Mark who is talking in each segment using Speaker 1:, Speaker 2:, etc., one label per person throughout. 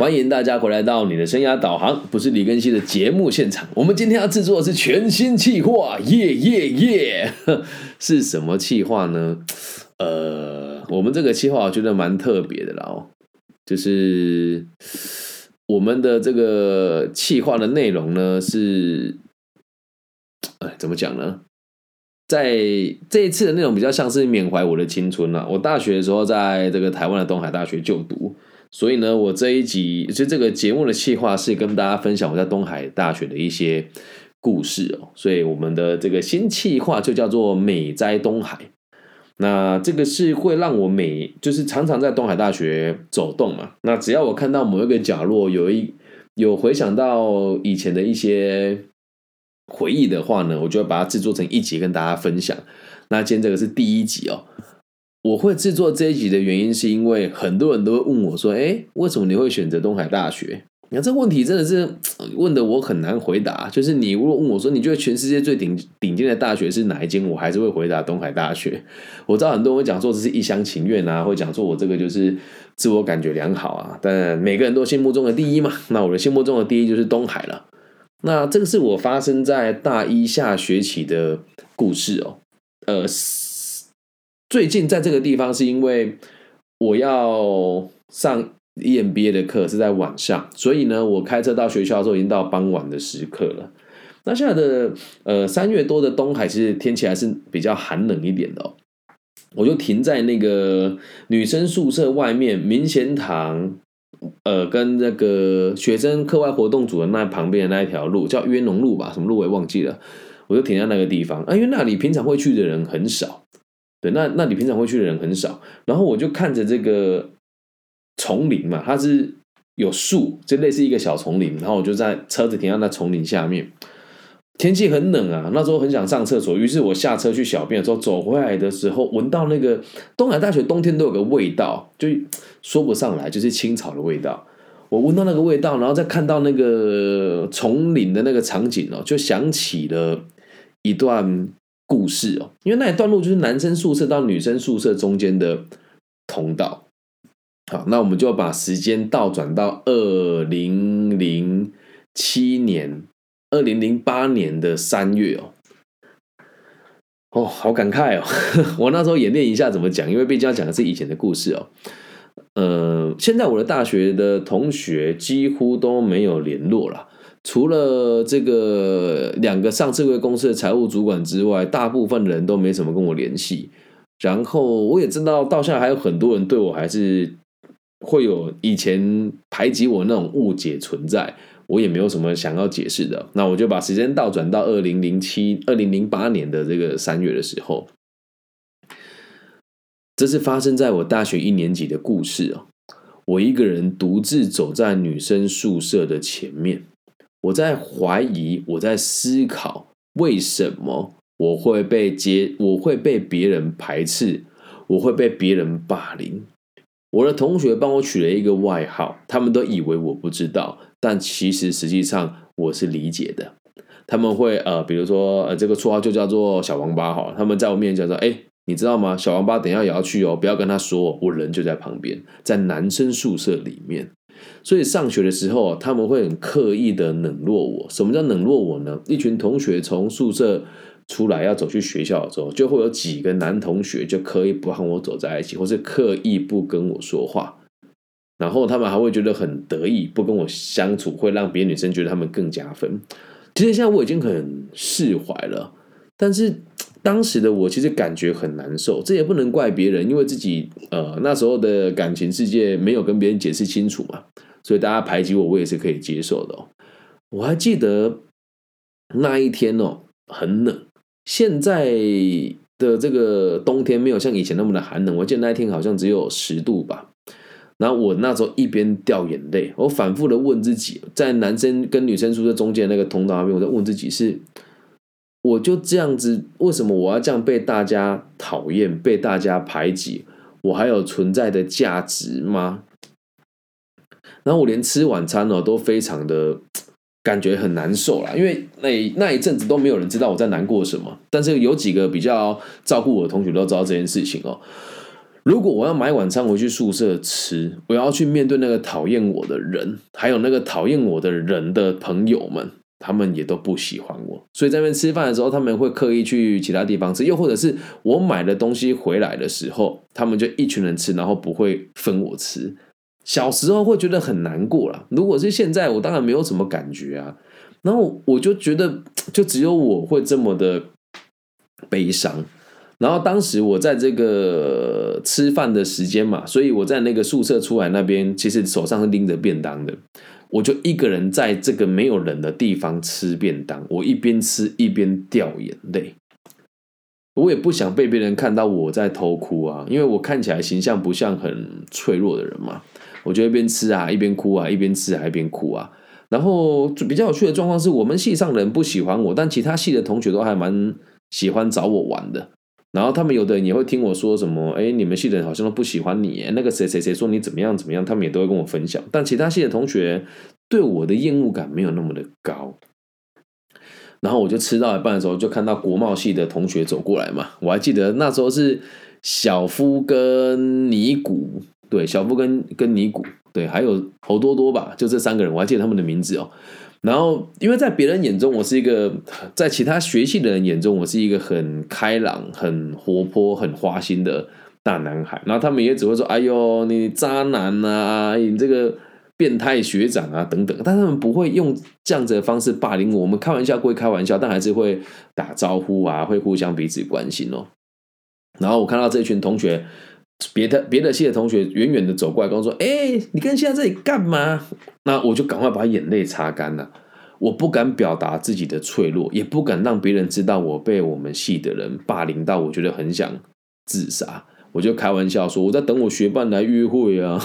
Speaker 1: 欢迎大家回来到你的生涯导航，不是李根熙的节目现场。我们今天要制作的是全新企划，耶耶耶！是什么企划呢？呃，我们这个企划我觉得蛮特别的啦哦，就是我们的这个企划的内容呢是，哎，怎么讲呢？在这一次的内容比较像是缅怀我的青春啊。我大学的时候在这个台湾的东海大学就读。所以呢，我这一集就这个节目的企划是跟大家分享我在东海大学的一些故事哦。所以我们的这个新企划就叫做“美哉东海”。那这个是会让我每就是常常在东海大学走动嘛。那只要我看到某一个角落有一有回想到以前的一些回忆的话呢，我就会把它制作成一集跟大家分享。那今天这个是第一集哦。我会制作这一集的原因，是因为很多人都会问我说：“哎，为什么你会选择东海大学？”你看这个问题真的是问的我很难回答。就是你如果问我说：“你觉得全世界最顶顶尖的大学是哪一间？”我还是会回答东海大学。我知道很多人会讲说这是一厢情愿啊，会讲说我这个就是自我感觉良好啊。但每个人都心目中的第一嘛，那我的心目中的第一就是东海了。那这个是我发生在大一下学期的故事哦，呃。最近在这个地方是因为我要上 EMBA 的课是在晚上，所以呢，我开车到学校的时候已经到傍晚的时刻了。那现在的呃三月多的东海，其实天气还是比较寒冷一点的。我就停在那个女生宿舍外面明贤堂，呃，跟那个学生课外活动组的那旁边的那一条路叫约农路吧，什么路我也忘记了。我就停在那个地方啊，因为那里平常会去的人很少。对，那那你平常会去的人很少，然后我就看着这个丛林嘛，它是有树，就类似一个小丛林，然后我就在车子停在那丛林下面，天气很冷啊，那时候很想上厕所，于是我下车去小便的时候，走回来的时候，闻到那个东海大学冬天都有个味道，就说不上来，就是青草的味道。我闻到那个味道，然后再看到那个丛林的那个场景哦，就想起了一段。故事哦，因为那一段路就是男生宿舍到女生宿舍中间的通道。好，那我们就要把时间倒转到二零零七年、二零零八年的三月哦。哦，好感慨哦！我那时候演练一下怎么讲，因为毕竟要讲的是以前的故事哦。呃，现在我的大学的同学几乎都没有联络了。除了这个两个上市公司的财务主管之外，大部分人都没什么跟我联系。然后我也知道，到现在还有很多人对我还是会有以前排挤我那种误解存在。我也没有什么想要解释的。那我就把时间倒转到二零零七、二零零八年的这个三月的时候，这是发生在我大学一年级的故事哦。我一个人独自走在女生宿舍的前面。我在怀疑，我在思考，为什么我会被接，我会被别人排斥，我会被别人霸凌。我的同学帮我取了一个外号，他们都以为我不知道，但其实实际上我是理解的。他们会呃，比如说呃，这个绰号就叫做小王八哈。他们在我面前讲说：“哎，你知道吗？小王八等下也要去哦，不要跟他说，我人就在旁边，在男生宿舍里面。”所以上学的时候，他们会很刻意的冷落我。什么叫冷落我呢？一群同学从宿舍出来要走去学校的时候，就会有几个男同学就可以不和我走在一起，或是刻意不跟我说话。然后他们还会觉得很得意，不跟我相处，会让别的女生觉得他们更加分。其实现在我已经很释怀了，但是当时的我其实感觉很难受。这也不能怪别人，因为自己呃那时候的感情世界没有跟别人解释清楚嘛。所以大家排挤我，我也是可以接受的哦。我还记得那一天哦，很冷。现在的这个冬天没有像以前那么的寒冷，我记得那一天好像只有十度吧。然后我那时候一边掉眼泪，我反复的问自己，在男生跟女生宿舍中间那个通道那边，我在问自己：是我就这样子，为什么我要这样被大家讨厌、被大家排挤？我还有存在的价值吗？然后我连吃晚餐哦都非常的感觉很难受啦，因为那那一阵子都没有人知道我在难过什么。但是有几个比较照顾我的同学都知道这件事情哦。如果我要买晚餐回去宿舍吃，我要去面对那个讨厌我的人，还有那个讨厌我的人的朋友们，他们也都不喜欢我，所以在那边吃饭的时候，他们会刻意去其他地方吃，又或者是我买的东西回来的时候，他们就一群人吃，然后不会分我吃。小时候会觉得很难过啦，如果是现在，我当然没有什么感觉啊。然后我就觉得，就只有我会这么的悲伤。然后当时我在这个吃饭的时间嘛，所以我在那个宿舍出来那边，其实手上是拎着便当的，我就一个人在这个没有人的地方吃便当，我一边吃一边掉眼泪。我也不想被别人看到我在偷哭啊，因为我看起来形象不像很脆弱的人嘛。我就一边吃啊一边哭啊，一边吃啊一边哭啊。然后比较有趣的状况是我们系上的人不喜欢我，但其他系的同学都还蛮喜欢找我玩的。然后他们有的人也会听我说什么，哎，你们系的人好像都不喜欢你，那个谁谁谁说你怎么样怎么样，他们也都会跟我分享。但其他系的同学对我的厌恶感没有那么的高。然后我就吃到一半的时候，就看到国贸系的同学走过来嘛，我还记得那时候是小夫跟尼古，对，小夫跟跟尼古，对，还有侯多多吧，就这三个人，我还记得他们的名字哦。然后，因为在别人眼中，我是一个在其他学系的人眼中，我是一个很开朗、很活泼、很花心的大男孩。然后他们也只会说：“哎呦，你渣男啊，你这个变态学长啊，等等。”但他们不会用这样子的方式霸凌我。我们开玩笑归开玩笑，但还是会打招呼啊，会互相彼此关心哦。然后我看到这群同学，别的别的系的同学远远的走过来跟我说：“哎，你跟现在这里干嘛？”那我就赶快把眼泪擦干了。我不敢表达自己的脆弱，也不敢让别人知道我被我们系的人霸凌到，我觉得很想自杀。我就开玩笑说：“我在等我学伴来约会啊。”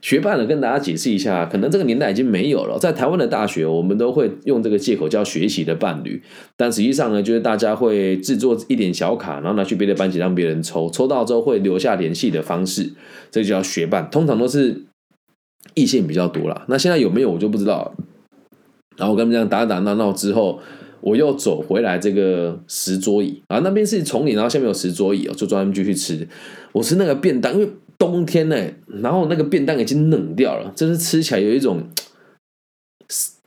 Speaker 1: 学伴呢，跟大家解释一下，可能这个年代已经没有了。在台湾的大学，我们都会用这个借口叫学习的伴侣，但实际上呢，就是大家会制作一点小卡，然后拿去别的班级让别人抽，抽到之后会留下联系的方式，这就叫学伴。通常都是。异性比较多啦，那现在有没有我就不知道。然后我跟他们这样打打闹闹之后，我又走回来这个石桌椅啊，那边是丛林，然后下面有石桌椅哦，就专门继续吃。我吃那个便当，因为冬天呢，然后那个便当已经冷掉了，就是吃起来有一种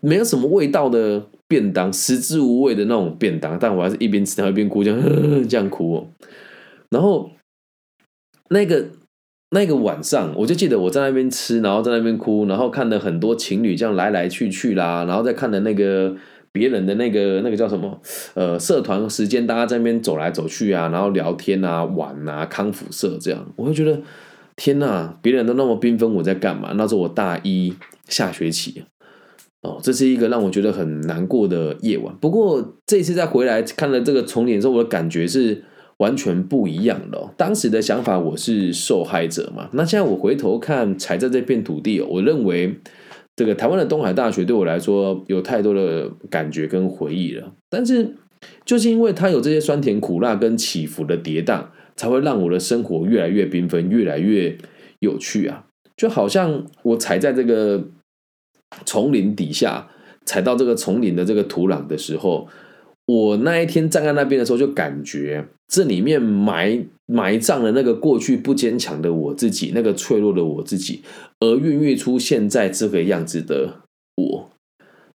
Speaker 1: 没有什么味道的便当，食之无味的那种便当。但我还是一边吃然后一边哭，这样 这样哭。然后那个。那个晚上，我就记得我在那边吃，然后在那边哭，然后看了很多情侣这样来来去去啦，然后再看的那个别人的那个那个叫什么呃社团时间，大家在那边走来走去啊，然后聊天啊、玩啊、康复社这样，我会觉得天呐，别人都那么缤纷，我在干嘛？那是我大一下学期哦，这是一个让我觉得很难过的夜晚。不过这次再回来看了这个重演之后，我的感觉是。完全不一样了。当时的想法，我是受害者嘛？那现在我回头看，踩在这片土地，我认为这个台湾的东海大学对我来说有太多的感觉跟回忆了。但是，就是因为它有这些酸甜苦辣跟起伏的跌宕，才会让我的生活越来越缤纷，越来越有趣啊！就好像我踩在这个丛林底下，踩到这个丛林的这个土壤的时候。我那一天站在那边的时候，就感觉这里面埋埋葬了那个过去不坚强的我自己，那个脆弱的我自己，而孕育出现在这个样子的。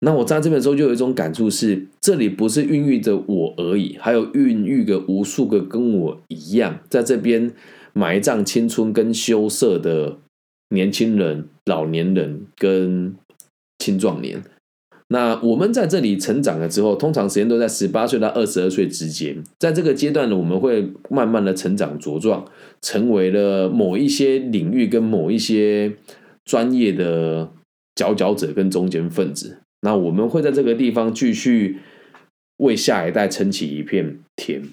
Speaker 1: 那我站在这边的时候，就有一种感触是：这里不是孕育着我而已，还有孕育个无数个跟我一样在这边埋葬青春跟羞涩的年轻人、老年人跟青壮年。那我们在这里成长了之后，通常时间都在十八岁到二十二岁之间，在这个阶段呢，我们会慢慢的成长茁壮，成为了某一些领域跟某一些专业的佼佼者跟中间分子。那我们会在这个地方继续为下一代撑起一片天，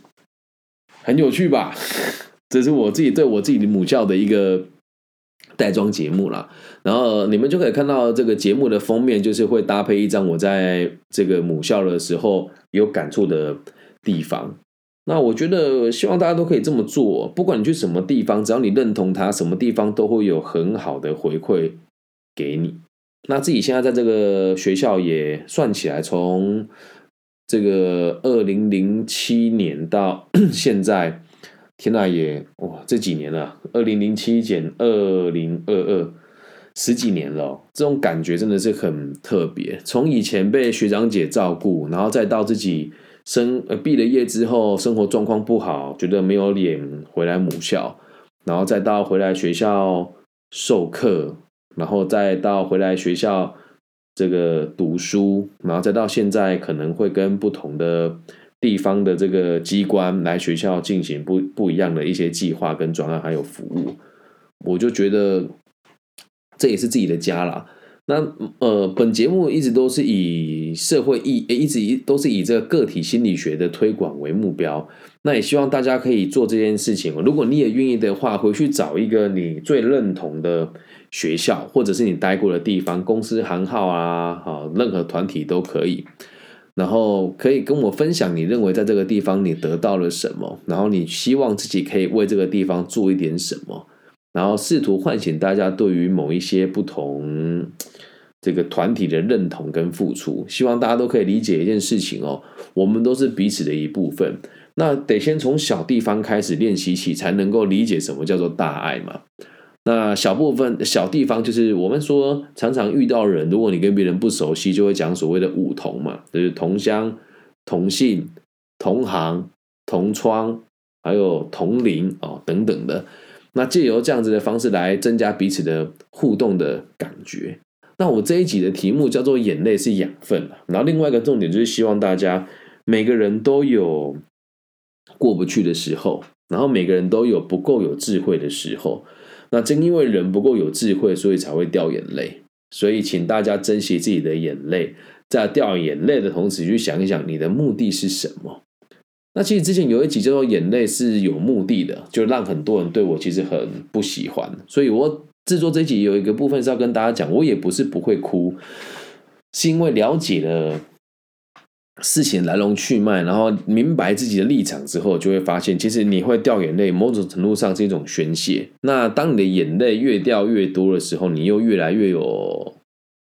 Speaker 1: 很有趣吧？这是我自己对我自己的母校的一个。带妆节目啦，然后你们就可以看到这个节目的封面，就是会搭配一张我在这个母校的时候有感触的地方。那我觉得希望大家都可以这么做，不管你去什么地方，只要你认同它，什么地方都会有很好的回馈给你。那自己现在在这个学校也算起来，从这个二零零七年到 现在。天呐，也哇，这几年了，二零零七减二零二二，十几年了，这种感觉真的是很特别。从以前被学长姐照顾，然后再到自己生呃毕了业之后，生活状况不好，觉得没有脸回来母校，然后再到回来学校授课，然后再到回来学校这个读书，然后再到现在可能会跟不同的。地方的这个机关来学校进行不不一样的一些计划跟专案还有服务，我就觉得这也是自己的家啦。那呃，本节目一直都是以社会意，一直以都是以这个个体心理学的推广为目标。那也希望大家可以做这件事情。如果你也愿意的话，回去找一个你最认同的学校，或者是你待过的地方，公司行号啊，好，任何团体都可以。然后可以跟我分享，你认为在这个地方你得到了什么？然后你希望自己可以为这个地方做一点什么？然后试图唤醒大家对于某一些不同这个团体的认同跟付出。希望大家都可以理解一件事情哦，我们都是彼此的一部分。那得先从小地方开始练习起，才能够理解什么叫做大爱嘛。那小部分小地方，就是我们说常常遇到人，如果你跟别人不熟悉，就会讲所谓的五同嘛，就是同乡、同姓、同行、同窗，还有同龄哦等等的。那借由这样子的方式来增加彼此的互动的感觉。那我这一集的题目叫做“眼泪是养分”然后另外一个重点就是希望大家每个人都有过不去的时候，然后每个人都有不够有智慧的时候。那正因为人不够有智慧，所以才会掉眼泪。所以，请大家珍惜自己的眼泪，在掉眼泪的同时，去想一想你的目的是什么。那其实之前有一集叫做“眼泪是有目的的”，就让很多人对我其实很不喜欢。所以我制作这集有一个部分是要跟大家讲，我也不是不会哭，是因为了解了。事情来龙去脉，然后明白自己的立场之后，就会发现，其实你会掉眼泪，某种程度上是一种宣泄。那当你的眼泪越掉越多的时候，你又越来越有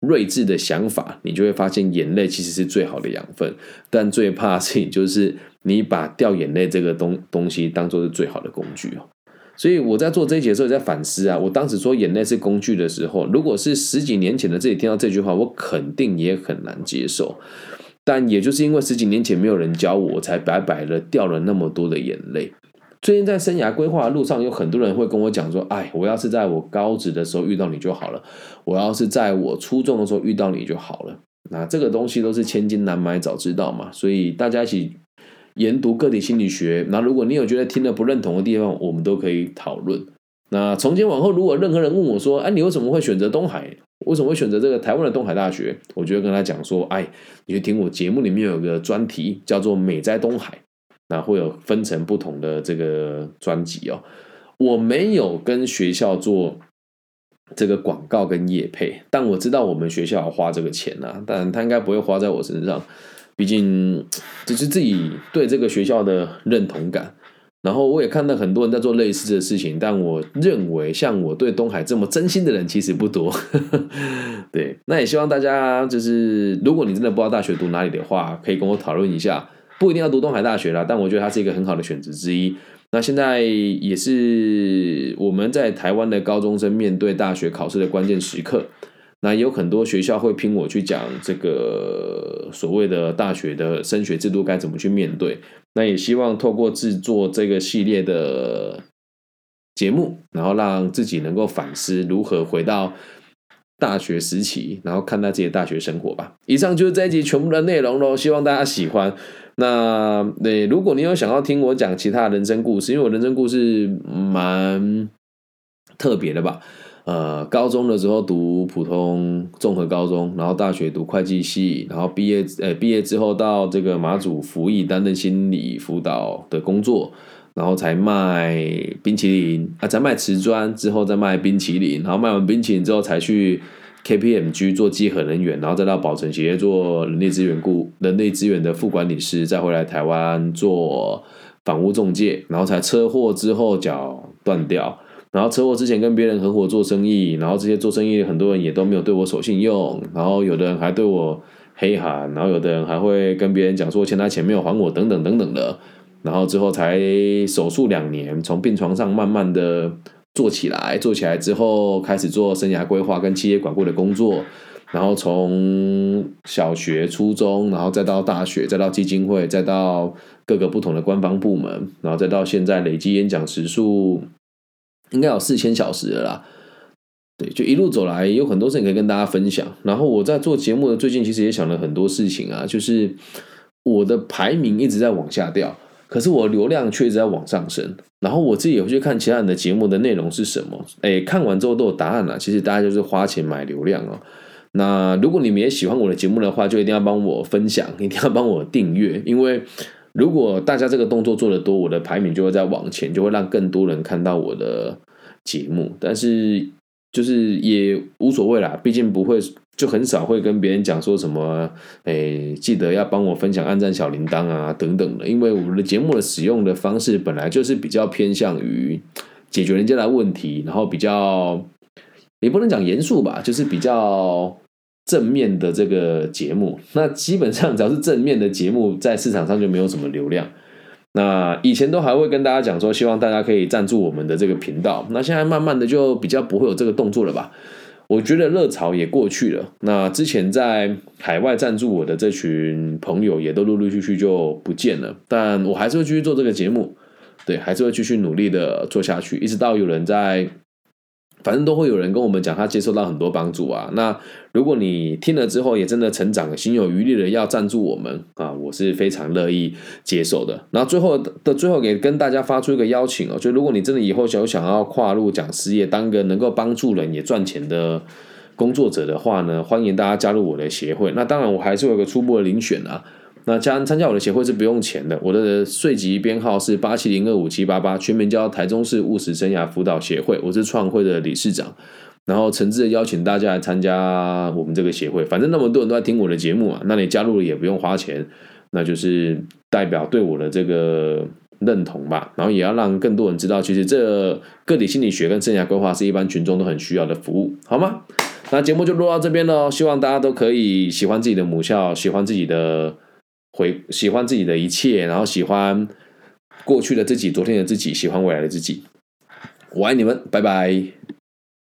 Speaker 1: 睿智的想法，你就会发现，眼泪其实是最好的养分。但最怕事情就是你把掉眼泪这个东东西当做是最好的工具哦。所以我在做这一节的时候，在反思啊，我当时说眼泪是工具的时候，如果是十几年前的自己听到这句话，我肯定也很难接受。但也就是因为十几年前没有人教我，我才白白的掉了那么多的眼泪。最近在生涯规划的路上，有很多人会跟我讲说：“哎，我要是在我高职的时候遇到你就好了，我要是在我初中的时候遇到你就好了。”那这个东西都是千金难买早知道嘛。所以大家一起研读个体心理学。那如果你有觉得听了不认同的地方，我们都可以讨论。那从今往后，如果任何人问我说：“哎，你为什么会选择东海？为什么会选择这个台湾的东海大学？”我就会跟他讲说：“哎，你去听我节目里面有个专题叫做《美在东海》，那会有分成不同的这个专辑哦。我没有跟学校做这个广告跟业配，但我知道我们学校要花这个钱呐，但他应该不会花在我身上，毕竟这是自己对这个学校的认同感。”然后我也看到很多人在做类似的事情，但我认为像我对东海这么真心的人其实不多。对，那也希望大家就是，如果你真的不知道大学读哪里的话，可以跟我讨论一下，不一定要读东海大学啦，但我觉得它是一个很好的选择之一。那现在也是我们在台湾的高中生面对大学考试的关键时刻。那有很多学校会拼我去讲这个所谓的大学的升学制度该怎么去面对。那也希望透过制作这个系列的节目，然后让自己能够反思如何回到大学时期，然后看待自己的大学生活吧。以上就是这一集全部的内容喽，希望大家喜欢。那对，如果你有想要听我讲其他人生故事，因为我人生故事蛮特别的吧。呃，高中的时候读普通综合高中，然后大学读会计系，然后毕业，呃，毕业之后到这个马祖服役担任心理辅导的工作，然后才卖冰淇淋啊，才卖瓷砖，之后再卖冰淇淋，然后卖完冰淇淋之后才去 KPMG 做稽核人员，然后再到宝成企业做人力资源顾人力资源的副管理师，再回来台湾做房屋中介，然后才车祸之后脚断掉。然后车祸之前跟别人合伙做生意，然后这些做生意很多人也都没有对我守信用，然后有的人还对我黑喊，然后有的人还会跟别人讲说欠他钱没有还我等等等等的。然后之后才手术两年，从病床上慢慢的做起来，做起来之后开始做生涯规划跟企业管顾的工作，然后从小学、初中，然后再到大学，再到基金会，再到各个不同的官方部门，然后再到现在累计演讲时数应该有四千小时了啦。对，就一路走来，有很多事情可以跟大家分享。然后我在做节目的最近，其实也想了很多事情啊，就是我的排名一直在往下掉，可是我流量却一直在往上升。然后我自己也会去看其他人的节目的内容是什么，哎，看完之后都有答案了。其实大家就是花钱买流量哦。那如果你们也喜欢我的节目的话，就一定要帮我分享，一定要帮我订阅，因为如果大家这个动作做的多，我的排名就会在往前，就会让更多人看到我的节目。但是。就是也无所谓啦，毕竟不会就很少会跟别人讲说什么，哎，记得要帮我分享、按赞小铃铛啊等等的。因为我们的节目的使用的方式本来就是比较偏向于解决人家的问题，然后比较也不能讲严肃吧，就是比较正面的这个节目。那基本上只要是正面的节目，在市场上就没有什么流量。那以前都还会跟大家讲说，希望大家可以赞助我们的这个频道。那现在慢慢的就比较不会有这个动作了吧？我觉得热潮也过去了。那之前在海外赞助我的这群朋友也都陆陆续续就不见了。但我还是会继续做这个节目，对，还是会继续努力的做下去，一直到有人在。反正都会有人跟我们讲，他接受到很多帮助啊。那如果你听了之后也真的成长，心有余力的要赞助我们啊，我是非常乐意接受的。然后最后的最后，也跟大家发出一个邀请哦，就如果你真的以后想想要跨入讲师业，当个能够帮助人也赚钱的工作者的话呢，欢迎大家加入我的协会。那当然，我还是有个初步的遴选啊。那加参加我的协会是不用钱的，我的税籍编号是八七零二五七八八，全名叫台中市务实生涯辅导协会，我是创会的理事长，然后诚挚的邀请大家来参加我们这个协会，反正那么多人都在听我的节目嘛，那你加入了也不用花钱，那就是代表对我的这个认同吧，然后也要让更多人知道，其实这个体心理学跟生涯规划是一般群众都很需要的服务，好吗？那节目就录到这边了，希望大家都可以喜欢自己的母校，喜欢自己的。回喜欢自己的一切，然后喜欢过去的自己，昨天的自己，喜欢未来的自己。我爱你们，拜拜。